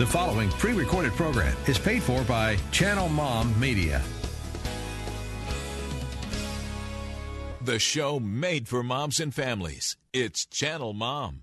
The following pre recorded program is paid for by Channel Mom Media. The show made for moms and families. It's Channel Mom.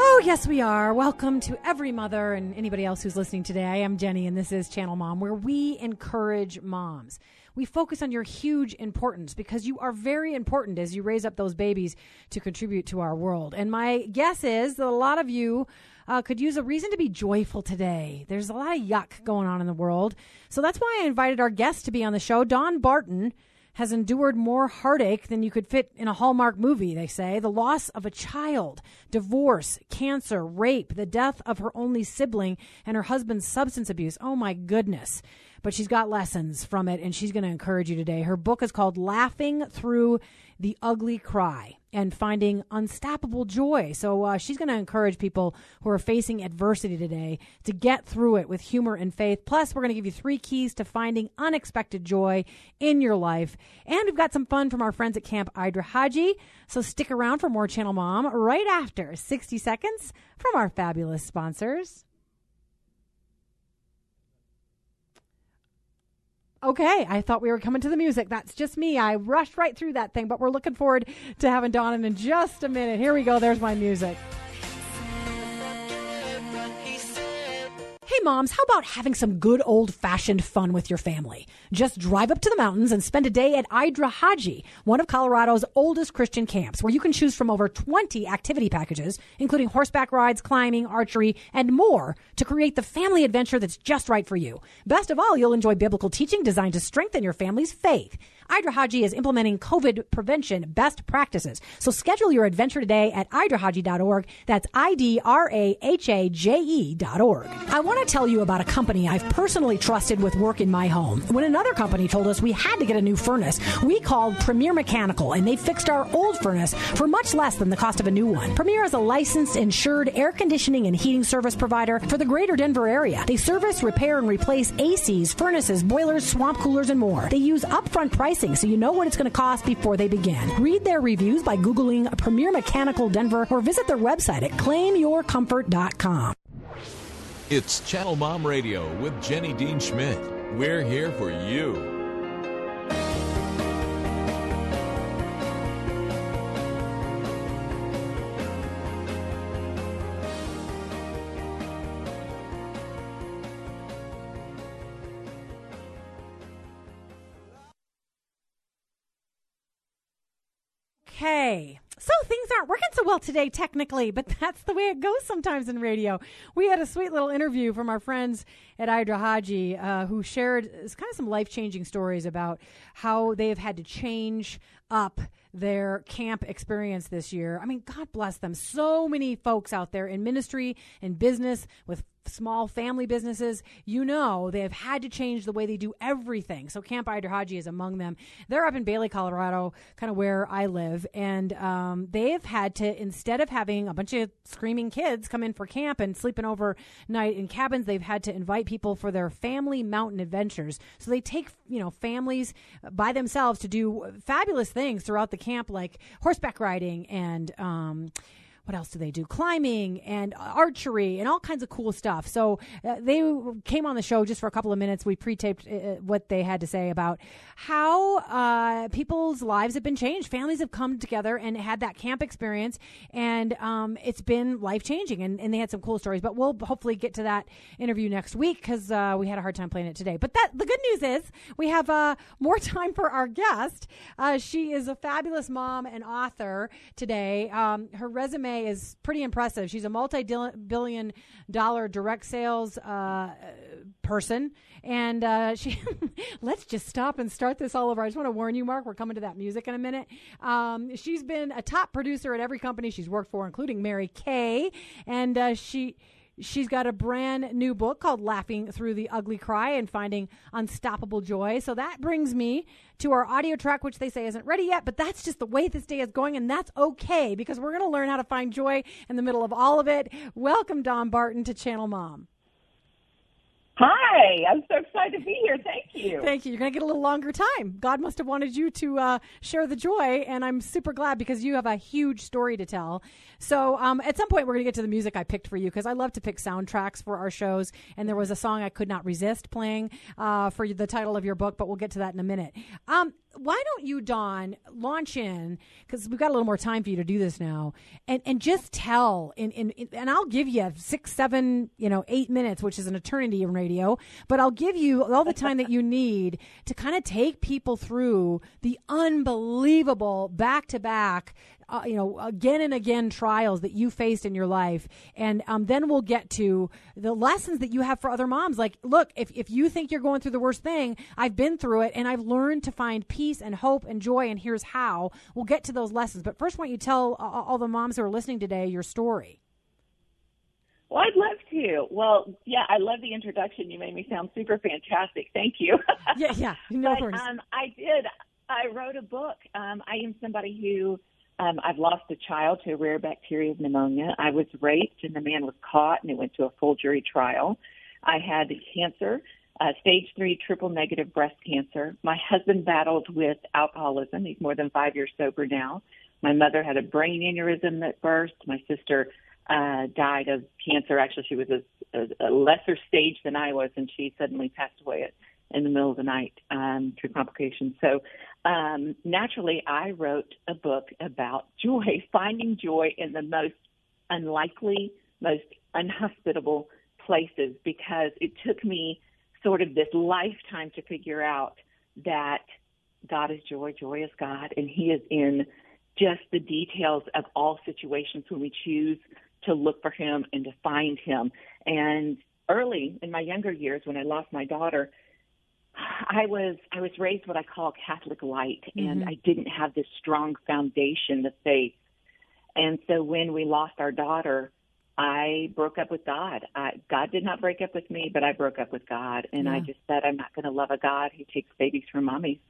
Oh, yes, we are. Welcome to every mother and anybody else who's listening today. I am Jenny, and this is Channel Mom, where we encourage moms. We focus on your huge importance because you are very important as you raise up those babies to contribute to our world. And my guess is that a lot of you uh, could use a reason to be joyful today. There's a lot of yuck going on in the world. So that's why I invited our guest to be on the show, Dawn Barton has endured more heartache than you could fit in a Hallmark movie, they say. The loss of a child, divorce, cancer, rape, the death of her only sibling, and her husband's substance abuse. Oh my goodness. But she's got lessons from it, and she's going to encourage you today. Her book is called Laughing Through the Ugly Cry and finding unstoppable joy. So uh, she's going to encourage people who are facing adversity today to get through it with humor and faith. Plus, we're going to give you three keys to finding unexpected joy in your life. And we've got some fun from our friends at Camp Idrahaje. So stick around for more Channel Mom right after 60 seconds from our fabulous sponsors. Okay, I thought we were coming to the music. That's just me. I rushed right through that thing, but we're looking forward to having in, in just a minute. Here we go. There's my music. Hey moms, how about having some good old fashioned fun with your family? Just drive up to the mountains and spend a day at Idrahaje, one of Colorado's oldest Christian camps, where you can choose from over 20 activity packages, including horseback rides, climbing, archery, and more to create the family adventure that's just right for you. Best of all, you'll enjoy biblical teaching designed to strengthen your family's faith. Idrahaje is implementing COVID prevention best practices. So schedule your adventure today at idrahaje.org. That's I-D-R-A-H-A-J-E dot org. I want to tell you about a company I've personally trusted with work in my home. When another company told us we had to get a new furnace, we called Premier Mechanical and they fixed our old furnace for much less than the cost of a new one. Premier is a licensed, insured air conditioning and heating service provider for the greater Denver area. They service, repair, and replace ACs, furnaces, boilers, swamp coolers, and more. They use upfront pricing so you know what it's going to cost before they begin. Read their reviews by Googling Premier Mechanical Denver or visit their website at claimyourcomfort.com. It's Channel Mom Radio with Jenny Dean Schmidt. We're here for you. Okay. So things aren't working so well today, technically, but that's the way it goes sometimes in radio. We had a sweet little interview from our friends at Idrahaje uh, who shared kind of some life changing stories about how they have had to change up their camp experience this year. I mean, God bless them. So many folks out there in ministry and business with small family businesses, you know, they have had to change the way they do everything. So Camp Idrahaje is among them. They're up in Bailey, Colorado, kind of where I live, and um, they have had to instead of having a bunch of screaming kids come in for camp and sleeping overnight in cabins, they've had to invite people for their family mountain adventures. So they take you know families by themselves to do fabulous things throughout the camp, like horseback riding and. Um, what else do they do? Climbing and archery and all kinds of cool stuff. So uh, they came on the show just for a couple of minutes. We pre-taped uh, what they had to say about how uh, people's lives have been changed. Families have come together and had that camp experience, and um, it's been life changing. And, and, they had some cool stories. But we'll hopefully get to that interview next week because uh, we had a hard time playing it today. But that the good news is we have uh, more time for our guest. Uh, she is a fabulous mom and author today. Um, her resume is pretty impressive. She's a multi-billion dollar direct sales uh, person, and uh, she. let's just stop and start this all over. I just want to warn you, Mark. We're coming to that music in a minute. Um, she's been a top producer at every company she's worked for, including Mary Kay, and uh, she She's got a brand new book called Laughing Through the Ugly Cry and Finding Unstoppable Joy. So that brings me to our audio track, which they say isn't ready yet, but that's just the way this day is going, and that's okay because we're going to learn how to find joy in the middle of all of it. Welcome, Dawn Barton, to Channel Mom. Hi, I'm so excited to be here. Thank you. Thank you. You're going to get a little longer time. God must have wanted you to uh, share the joy, and I'm super glad because you have a huge story to tell. So, um, at some point, we're going to get to the music I picked for you because I love to pick soundtracks for our shows, and there was a song I could not resist playing uh, for the title of your book, but we'll get to that in a minute. Um, why don't you, Dawn, launch in because we've got a little more time for you to do this now, and and just tell in, in, in, and I'll give you six, seven, you know, eight minutes, which is an eternity in radio, but I'll give you all the time that you need to kind of take people through the unbelievable back to back uh, you know, again and again trials that you faced in your life. And um, then we'll get to the lessons that you have for other moms. Like, look, if, if you think you're going through the worst thing, I've been through it and I've learned to find peace and hope and joy. And here's how. We'll get to those lessons. But first, why don't you tell uh, all the moms who are listening today your story? Well, I'd love to. Well, yeah, I love the introduction. You made me sound super fantastic. Thank you. yeah, yeah, no but, worries. Um, I did. I wrote a book. Um, I am somebody who um, I've lost a child to a rare bacteria pneumonia. I was raped, and the man was caught, and it went to a full jury trial. I had cancer, uh, stage three triple negative breast cancer. My husband battled with alcoholism. He's more than five years sober now. My mother had a brain aneurysm that burst. My sister uh, died of cancer. Actually, she was a, a, a lesser stage than I was, and she suddenly passed away at, in the middle of the night um, through complications. So um, naturally, I wrote a book about joy, finding joy in the most unlikely, most unhospitable places, because it took me sort of this lifetime to figure out that God is joy, joy is God, and He is in just the details of all situations when we choose to look for Him and to find Him. And early in my younger years, when I lost my daughter, I was I was raised what I call Catholic light, and mm-hmm. I didn't have this strong foundation of faith. And so when we lost our daughter, I broke up with God. I, God did not break up with me, but I broke up with God, and yeah. I just said I'm not going to love a God who takes babies from mommies.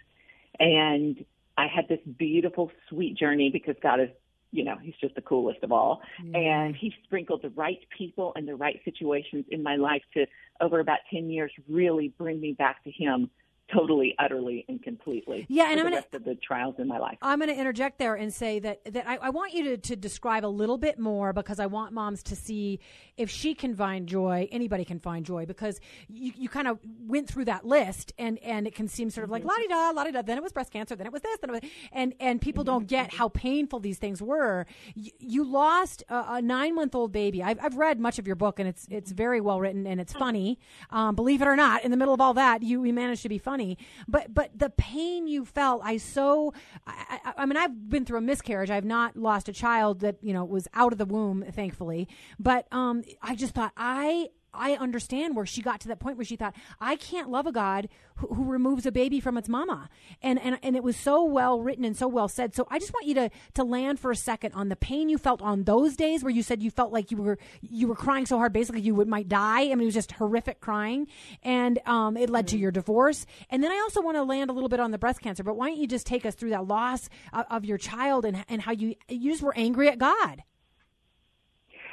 And I had this beautiful, sweet journey because God is you know, he's just the coolest of all. And he sprinkled the right people and the right situations in my life to, over about 10 years, really bring me back to him totally, utterly, and completely. Yeah, and I'm the gonna, rest of the trials in my life. I'm going to interject there and say that that I, I want you to, to describe a little bit more because I want moms to see if she can find joy, anybody can find joy because you, you kind of went through that list and and it can seem sort of like mm-hmm. la di da la di da. Then it was breast cancer, then it was this, then it was, and and people mm-hmm. don't get mm-hmm. how painful these things were. You, you lost a, a nine month old baby. I've, I've read much of your book and it's it's very well written and it's funny. Um, believe it or not, in the middle of all that, you, you managed to be funny funny, but but the pain you felt, I so, I, I, I mean, I've been through a miscarriage. I've not lost a child that you know was out of the womb, thankfully. But um, I just thought I I understand where she got to that point where she thought, I can't love a God who, who, removes a baby from its mama. And, and, and it was so well written and so well said. So I just want you to, to land for a second on the pain you felt on those days where you said you felt like you were, you were crying so hard, basically you would, might die. I mean, it was just horrific crying. And, um, it led mm-hmm. to your divorce. And then I also want to land a little bit on the breast cancer, but why don't you just take us through that loss of, of your child and, and how you, you just were angry at God?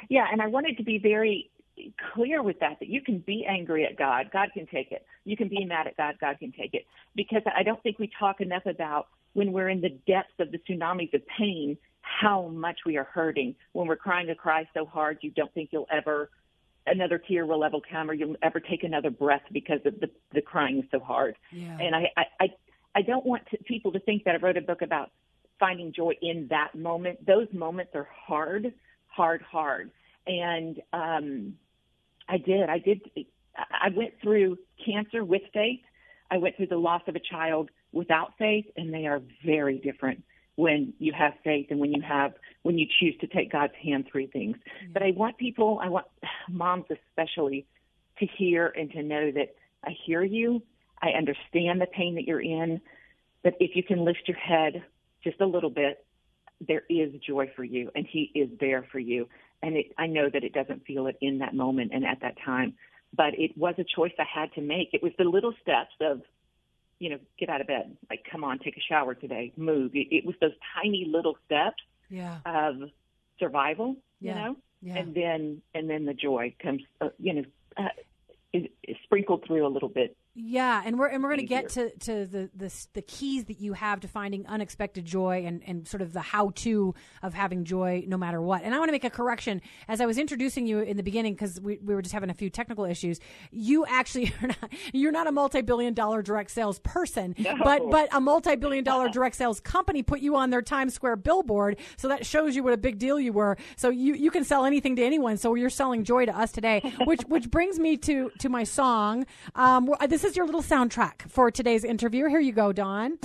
Yeah, and I wanted to be very clear with that that you can be angry at God. God can take it. You can be mad at God. God can take it. Because I don't think we talk enough about when we're in the depths of the tsunamis of pain, how much we are hurting. When we're crying a cry so hard, you don't think you'll ever, another tear will ever come or you'll ever take another breath because of the, the crying is so hard. Yeah. And I, I, I, I don't want to, people to think that I wrote a book about finding joy in that moment. Those moments are hard, hard, hard. And, um, I did. I did. I went through cancer with faith. I went through the loss of a child without faith, and they are very different when you have faith and when you have when you choose to take God's hand through things. But I want people, I want moms especially, to hear and to know that I hear you. I understand the pain that you're in, but if you can lift your head just a little bit, there is joy for you, and He is there for you. And it, I know that it doesn't feel it in that moment and at that time, but it was a choice I had to make. It was the little steps of, you know, get out of bed, like come on, take a shower today, move. It, it was those tiny little steps Yeah. of survival, Yeah. you know, Yeah. and then and then the joy comes, uh, you know, uh, is, is sprinkled through a little bit. Yeah, and we're and we're going to get to to the, the the keys that you have to finding unexpected joy and and sort of the how to of having joy no matter what. And I want to make a correction as I was introducing you in the beginning because we, we were just having a few technical issues. You actually are not you're not a multi billion dollar direct sales person, but but a multi billion dollar direct sales company put you on their Times Square billboard, so that shows you what a big deal you were. So you you can sell anything to anyone. So you're selling joy to us today, which which brings me to to my song. Um, this is your little soundtrack for today's interview. Here you go, Dawn.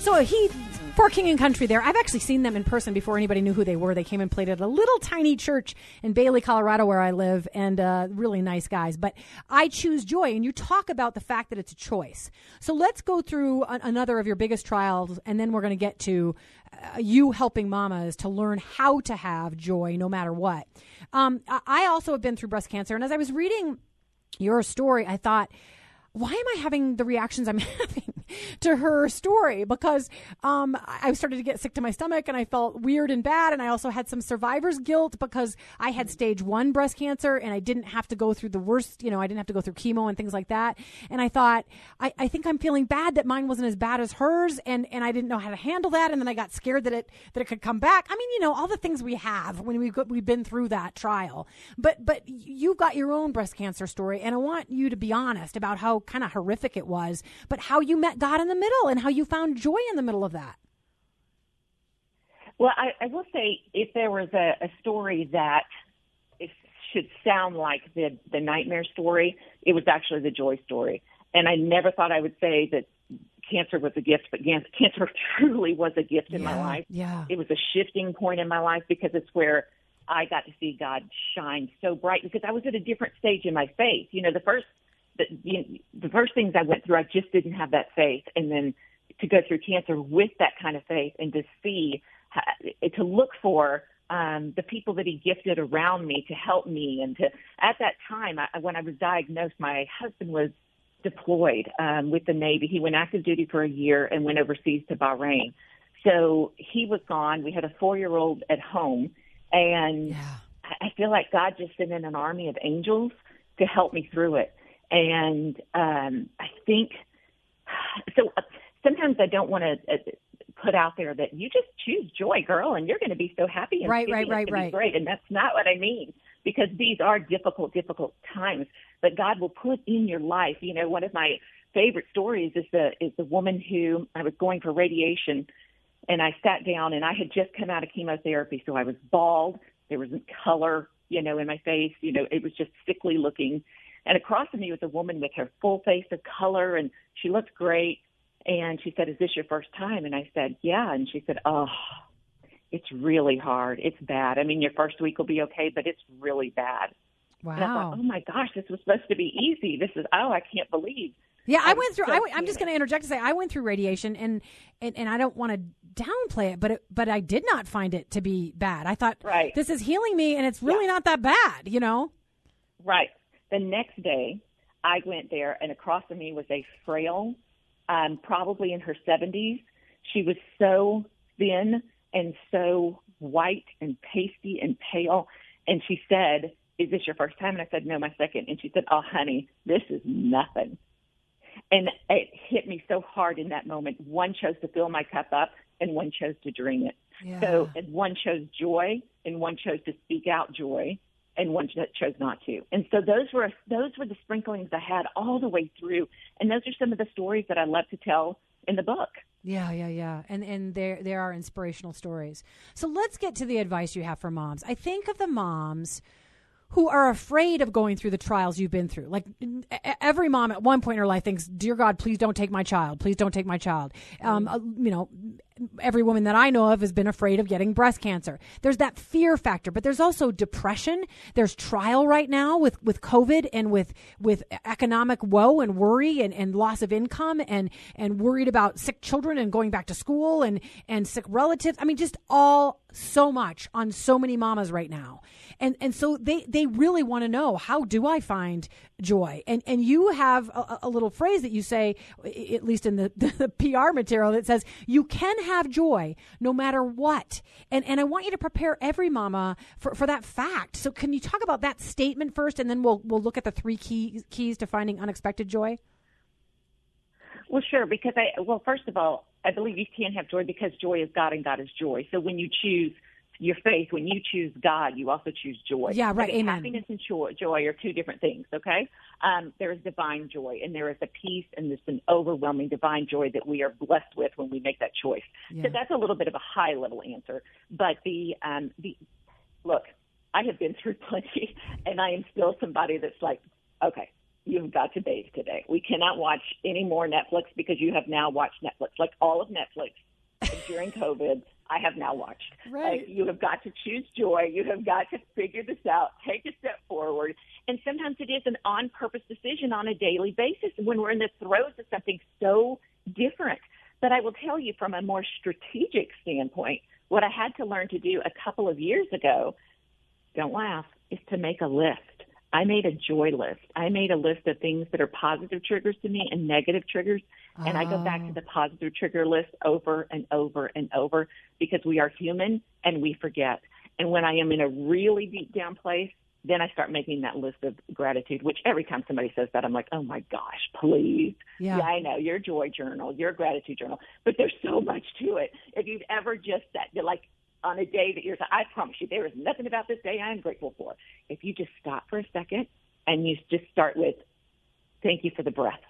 So he for King and Country there. I've actually seen them in person before anybody knew who they were. They came and played at a little tiny church in Bailey, Colorado, where I live, and uh, really nice guys. But I choose joy, and you talk about the fact that it's a choice. So let's go through a- another of your biggest trials, and then we're going to get to uh, you helping mamas to learn how to have joy no matter what. Um, I I also have been through breast cancer, and as I was reading your story, I thought, why am I having the reactions I'm having to her story? Because um, I started to get sick to my stomach and I felt weird and bad. And I also had some survivor's guilt because I had stage one breast cancer and I didn't have to go through the worst, you know, I didn't have to go through chemo and things like that. And I thought, I, I think I'm feeling bad that mine wasn't as bad as hers. And, and I didn't know how to handle that. And then I got scared that it, that it could come back. I mean, you know, all the things we have when we've, got, we've been through that trial. But, but you've got your own breast cancer story. And I want you to be honest about how kind of horrific it was, but how you met God in the middle and how you found joy in the middle of that. Well, I, I will say if there was a, a story that it should sound like the the nightmare story, it was actually the joy story. And I never thought I would say that cancer was a gift, but cancer truly was a gift in my life. yeah. It was a shifting point in my life because it's where I got to see God shine so bright because I was at a different stage in my faith. You know, the first the, the, the first things I went through, I just didn't have that faith, and then to go through cancer with that kind of faith and to see how, to look for um, the people that he gifted around me to help me and to at that time I, when I was diagnosed, my husband was deployed um, with the Navy. He went active duty for a year and went overseas to Bahrain. So he was gone. We had a four year old at home, and Yeah. I I feel like God just sent in an army of angels to help me through it. And um, I think so. Uh, sometimes I don't want to uh, put out there that you just choose joy, girl, and you're going to be so happy. And Right, right, right, right. Great, and that's not what I mean because these are difficult, difficult times. But God will put in your life. You know, one of my favorite stories is the is the woman who I was going for radiation, and I sat down, and I had just come out of chemotherapy, so I was bald. There wasn't color, you know, in my face. You know, it was just sickly looking. And across from me was a woman with her full face of color, and she looked great. And she said, "Is this your first time?" And I said, "Yeah." And she said, "Oh, it's really hard. It's bad. I mean, your first week will be okay, but it's really bad." And I thought, Wow. "Oh my gosh, this was supposed to be easy. This is oh, I can't believe." Yeah, I I'm went through. so I, I'm just going to interject to say I went through radiation, and and, and I don't want to downplay it, but it, but I did not find it to be bad. I thought Right. this is healing me, and it's really not that bad, you know. Right. The next day, I went there, and across from me was a frail, um, probably in her 70s. She was so thin and so white and pasty and pale. And she said, Is this your first time? And I said, No, my second. And she said, Oh, honey, this is nothing. And it hit me so hard in that moment. One chose to fill my cup up, and one chose to drain it. Yeah. So, and one chose joy, and one chose to speak out joy, and one cho- chose not to. And so those were those were the sprinklings I had all the way through, and those are some of the stories that I love to tell in the book. Yeah, yeah, yeah. And and there there are inspirational stories. So let's get to the advice you have for moms. I think of the moms who are afraid of going through the trials you've been through. Like every mom at one point in her life thinks, "Dear God, please don't take my child. Please don't take my child." Um, uh, you know, every woman that I know of has been afraid of getting breast cancer. There's that fear factor, but there's also depression. There's trial right now with, with COVID and with, with economic woe and worry and, and loss of income and, and worried about sick children and going back to school and, and sick relatives. I mean, just all so much on so many mamas right now. And and so they they really want to know how do I find joy? And and you have a, a little phrase that you say at least in the, the, PR material that says you can have joy no matter what. And and I want you to prepare every mama for, for that fact. So can you talk about that statement first and then we'll we'll look at the three key, keys to finding unexpected joy? Well, sure, because I well, first of all, I believe you can have joy because joy is God and God is joy. So when you choose your faith, when you choose God, you also choose joy. Yeah, right. Amen. Happiness and joy, joy are two different things. Okay, um, there is divine joy, and there is a peace and there's an overwhelming divine joy that we are blessed with when we make that choice. Yeah. So that's a little bit of a high level answer. But the um, the look, I have been through plenty, and I am still somebody that's like, okay, you've got to bathe today. We cannot watch any more Netflix because you have now watched Netflix, like all of Netflix during COVID. I have now watched. Right. Uh, you have got to choose joy. You have got to figure this out. Take a step forward. And sometimes it is an on purpose decision on a daily basis when we're in the throes of something so different. But I will tell you from a more strategic standpoint, what I had to learn to do a couple of years ago, don't laugh, is to make a list. I made a joy list. I made a list of things that are positive triggers to me and negative triggers. And I go back to oh. the positive trigger list over and over and over because we are human and we forget. And when I am in a really deep down place, then I start making that list of gratitude, which every time somebody says that, I'm like, oh my gosh, please. Yeah. I know your joy journal, your gratitude journal, but there's so much to it. If you've ever just sat, you're like, on a day that you're, I promise you, there is nothing about this day I am grateful for. If you just stop for a second and you just start with, thank you for the breath.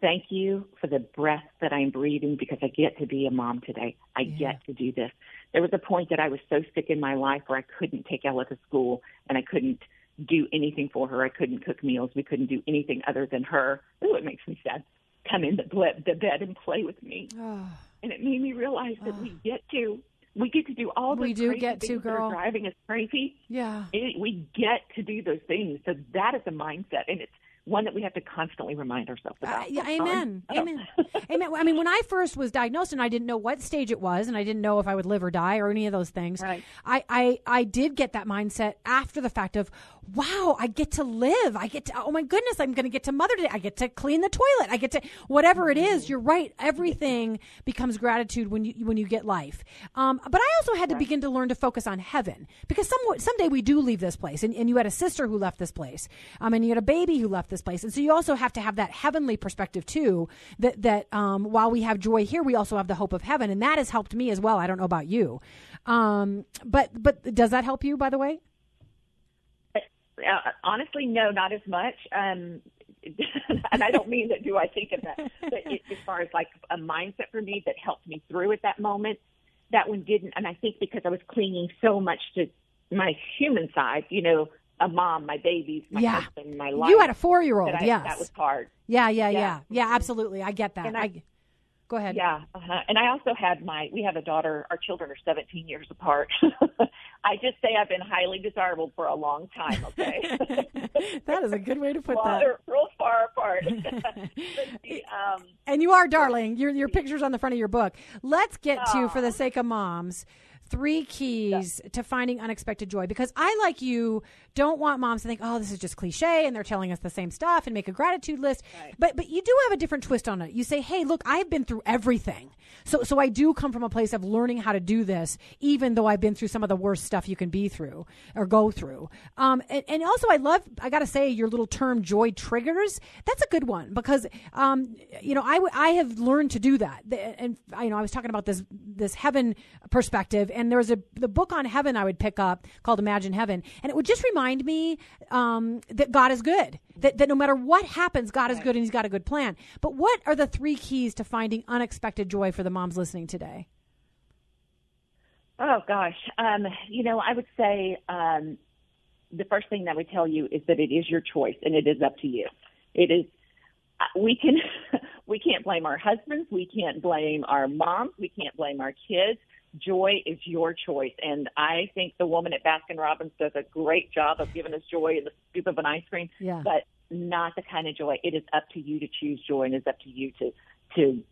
Thank you for the breath that I'm breathing because I get to be a mom today. I Yeah. get to do this. There was a point that I was so sick in my life where I couldn't take Ella to school and I couldn't do anything for her. I couldn't cook meals. We couldn't do anything other than her. Ooh, it makes me sad. Come in the, the bed and play with me. Oh, And it made me realize that we get to we get to do all those We do crazy get to, things that are girl. driving us crazy. yeah. It, we get to do those things. So that is a mindset, and it's one that we have to constantly remind ourselves Uh, about. yeah, all the time. amen. Oh. Amen. amen. I mean, when I first was diagnosed and I didn't know what stage it was and I didn't know if I would live or die or any of those things, Right. I, I, I did get that mindset after the fact of, wow, I get to live. I get to, oh my goodness, I'm going to get to mother today. I get to clean the toilet. I get to, whatever it is, you're right. Everything becomes gratitude when you, when you get life. Um, but I also had to begin to learn to focus on heaven because some, someday we do leave this place and, and you had a sister who left this place. Um, and you had a baby who left this place. And so you also have to have that heavenly perspective too, that, that, um, while we have joy here, we also have the hope of heaven. And that has helped me as well. I don't know about you. Um, but, but does that help you, by the way? Uh, honestly, no, not as much. Um, and I don't mean that. Do I think of that? But it, as far as like a mindset for me that helped me through at that moment, that one didn't. And I think because I was clinging so much to my human side, you know, a mom, my babies, my Yeah. husband, my life. You had a four year old, yes. that was hard. yeah, yeah, yeah, Yeah. yeah, absolutely. I get that. And I, I- go ahead. Yeah, uh-huh. and I also had my. We have a daughter. Our children are 17 years apart. I just say I've been highly desirable for a long time. Okay, that is a good way to put well, that. they're real far apart. but the, um, And you are, darling. Your your picture's on the front of your book. Let's get to, for the sake of moms, three keys to finding unexpected joy. Because I, like you, don't want moms to think, oh, this is just cliche, and they're telling us the same stuff, and make a gratitude list. But but you do have a different twist on it. You say, hey, look, I've been through everything. So so I do come from a place of learning how to do this, even though I've been through some of the worst stuff you can be through or go through. Um, and, and also, I love, I got to say, your little term joy triggers. That's a good one because, um, you know, I, w- I have learned to do that. And, I- you know, I was talking about this, this heaven perspective and there was a, the book on heaven I would pick up called Imagine Heaven. And it would just remind me, um, that God is good, that, that no matter what happens, God is good and he's got a good plan. But what are the three keys to finding unexpected joy for the moms listening today? oh gosh, um, you know, I would say um, the first thing that would tell you is that it is your choice and it is up to you. It is uh, we can we can't blame our husbands, we can't blame our moms, we can't blame our kids. Joy is your choice, and I think the woman at Baskin Robbins does a great job of giving us joy in the scoop of an ice cream. Yeah. But not the kind of joy. It is up to you to choose joy, and it's up to you to to.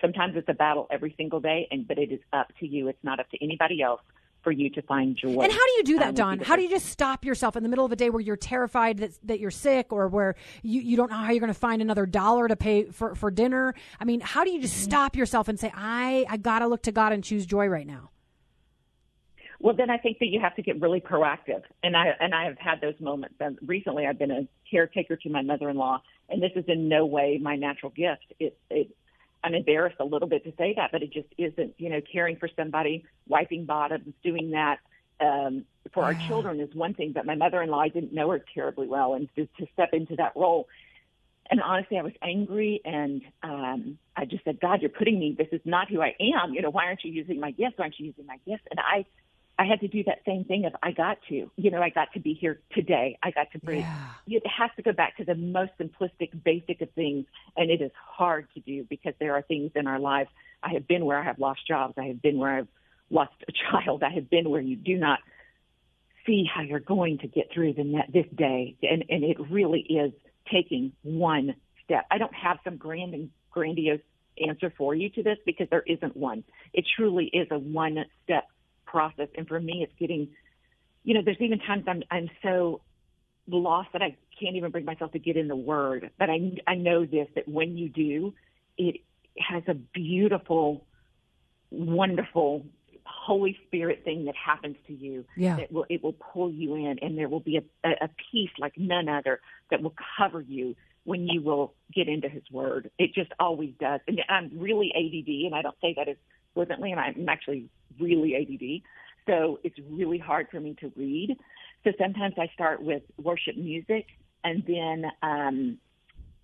Sometimes it's a battle every single day, and but it is up to you. It's not up to anybody else for you to find joy. And how do you do that, Um, Dawn? How do you just stop yourself in the middle of a day where you're terrified that, that you're sick or where you, you don't know how you're going to find another dollar to pay for, for dinner? I mean, how do you just stop yourself and say, I, I got to look to God and choose joy right now? Well, then I think that you have to get really proactive, and I and I have had those moments. And recently, I've been a caretaker to my mother-in-law, and this is in no way my natural gift. It, it I'm embarrassed a little bit to say that, but it just isn't. You know, caring for somebody, wiping bottoms, doing that um, for our children is one thing. But my mother-in-law, I didn't know her terribly well, and to, to step into that role. And honestly, I was angry, and um, I just said, "God, you're putting me. This is not who I am. You know, why aren't you using my gifts? Why aren't you using my gifts?" And I I had to do that same thing of I got to, you know, I got to be here today. I got to bring. It has to go back to the most simplistic, basic of things, and it is hard to do because there are things in our lives. I have been where I have lost jobs. I have been where I've lost a child. I have been where you do not see how you're going to get through the net this day, and and it really is taking one step. I don't have some grand and grandiose answer for you to this because there isn't one. It truly is a one step process. And for me, it's getting, you know, there's even times I'm I'm so lost that I can't even bring myself to get in the word. But I I know this that when you do, it has a beautiful, wonderful Holy Spirit thing that happens to you. Yeah. That will it will pull you in, and there will be a, a, a peace like none other that will cover you when you will get into His Word. It just always does. And I'm really ADD, and I don't say that as flippantly, and I'm actually really ADD. So it's really hard for me to read. So sometimes I start with worship music, and then um,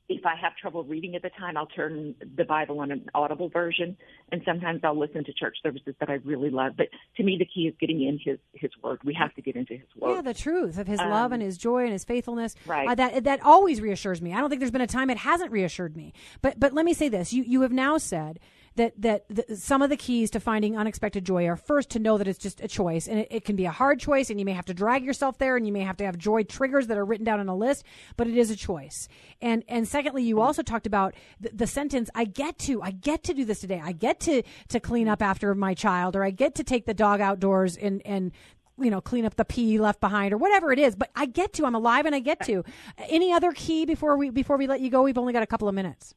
if I have trouble reading at the time, I'll turn the Bible on an audible version, and sometimes I'll listen to church services that I really love. But to me, the key is getting in His His Word. We have to get into His Word. Yeah, the truth of his love and his joy and his faithfulness. Right. Uh, that that always reassures me. I don't think there's been a time it hasn't reassured me. But but let me say this: you you have now said that that the, some of the keys to finding unexpected joy are first to know that it's just a choice, and it, it can be a hard choice, and you may have to drag yourself there, and you may have to have joy triggers that are written down on a list, but it is a choice. And and secondly, you also talked about the, the sentence: "I get to, I get to do this today. I get to to clean up after my child, or I get to take the dog outdoors and and." you know, clean up the pee left behind or whatever it is. But I get to. I'm alive and I get to. Any other key before we before we let you go? We've only got a couple of minutes.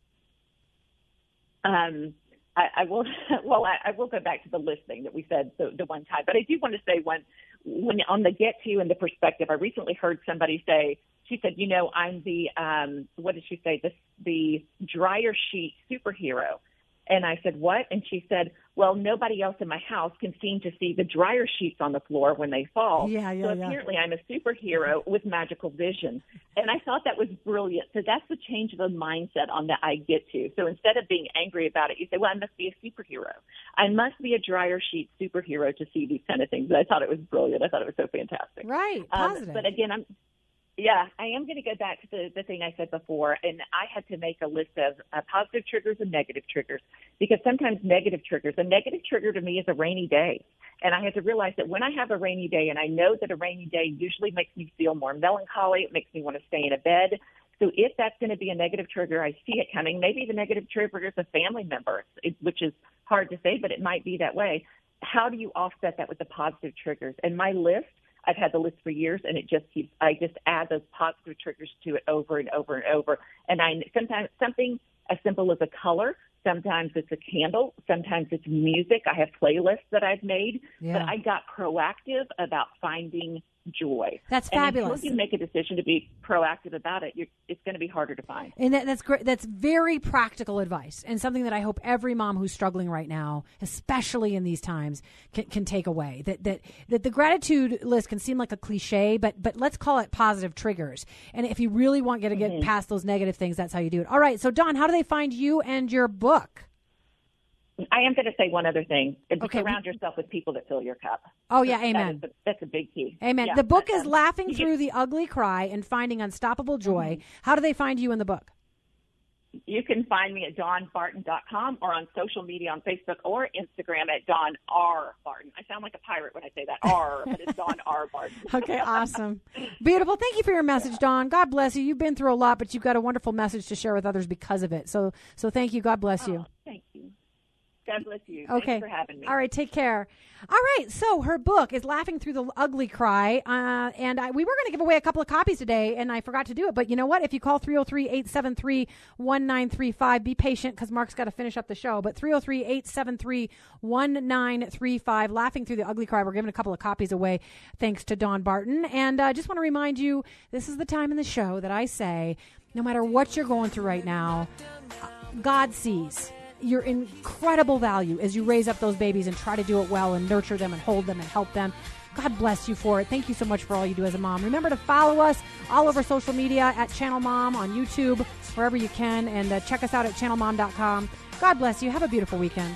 Um, I, I will. Well, I, I will go back to the list thing that we said the, the one time, but I do want to say when, when on the get to and the perspective. I recently heard somebody say. She said, "You know, I'm the um, what did she say? The the dryer sheet superhero." And I said, "What?" And she said, "Well, nobody else in my house can seem to see the dryer sheets on the floor when they fall. Yeah, yeah, so yeah. apparently, I'm a superhero with magical vision." And I thought that was brilliant. So that's the change of the mindset on that I get to. So instead of being angry about it, you say, "Well, I must be a superhero. I must be a dryer sheet superhero to see these kind of things." And I thought it was brilliant. I thought it was so fantastic. Right, Um, positive. but again, I'm yeah, I am going to go back to the, the thing I said before, and I had to make a list of uh, positive triggers and negative triggers because sometimes negative triggers, a negative trigger to me is a rainy day. And I had to realize that when I have a rainy day, and I know that a rainy day usually makes me feel more melancholy, it makes me want to stay in a bed. So if that's going to be a negative trigger, I see it coming. Maybe the negative trigger is a family member, which is hard to say, but it might be that way. How do you offset that with the positive triggers? And my list I've had the list for years, and it just keeps. I just add those positive triggers to it over and over and over. And I sometimes something as simple as a color. Sometimes it's a candle. Sometimes it's music. I have playlists that I've made, Yeah. but I got proactive about finding joy. That's and fabulous. Until you make a decision to be proactive about it, you're, it's going to be harder to find. And that, that's great. That's very practical advice, and something that I hope every mom who's struggling right now, especially in these times, can, can take away. That that that the gratitude list can seem like a cliche, but but let's call it positive triggers. And if you really want to get mm-hmm. past those negative things, that's how you do it. All right. So Dawn, how do they find you and your book? I am going to say one other thing. Okay. Surround yourself with people that fill your cup. Oh yeah, That amen. is a, that's a big key. Amen. Yeah. The book is Um, Laughing Through the Ugly Cry and Finding Unstoppable Joy. How do they find you in the book? you can find me at dawnbarton.com or on social media on Facebook or Instagram at Dawn R. Barton. I sound like a pirate when I say that R, but it's Dawn R. Barton. okay, awesome. Beautiful. Thank you for your message, Dawn. God bless you. You've been through a lot, but you've got a wonderful message to share with others because of it. So so thank you. God bless. Oh, thank you. God bless you. Okay. Thanks for having me. All right, take care. All right, so her book is Laughing Through the Ugly Cry. Uh, and I, we were going to give away a couple of copies today, and I forgot to do it. But you know what? If you call 303 873 1935, be patient because Mark's got to finish up the show. But 303 873 1935, Laughing Through the Ugly Cry. We're giving a couple of copies away thanks to Dawn Barton. And I uh, just want to remind you this is the time in the show that I say no matter what you're going through right now, God sees your incredible value as you raise up those babies and try to do it well and nurture them and hold them and help them. God bless you for it. Thank you so much for all you do as a mom. Remember to follow us all over social media at Channel Mom on YouTube, wherever you can, and uh, check us out at channelmom.com. God bless you. Have a beautiful weekend.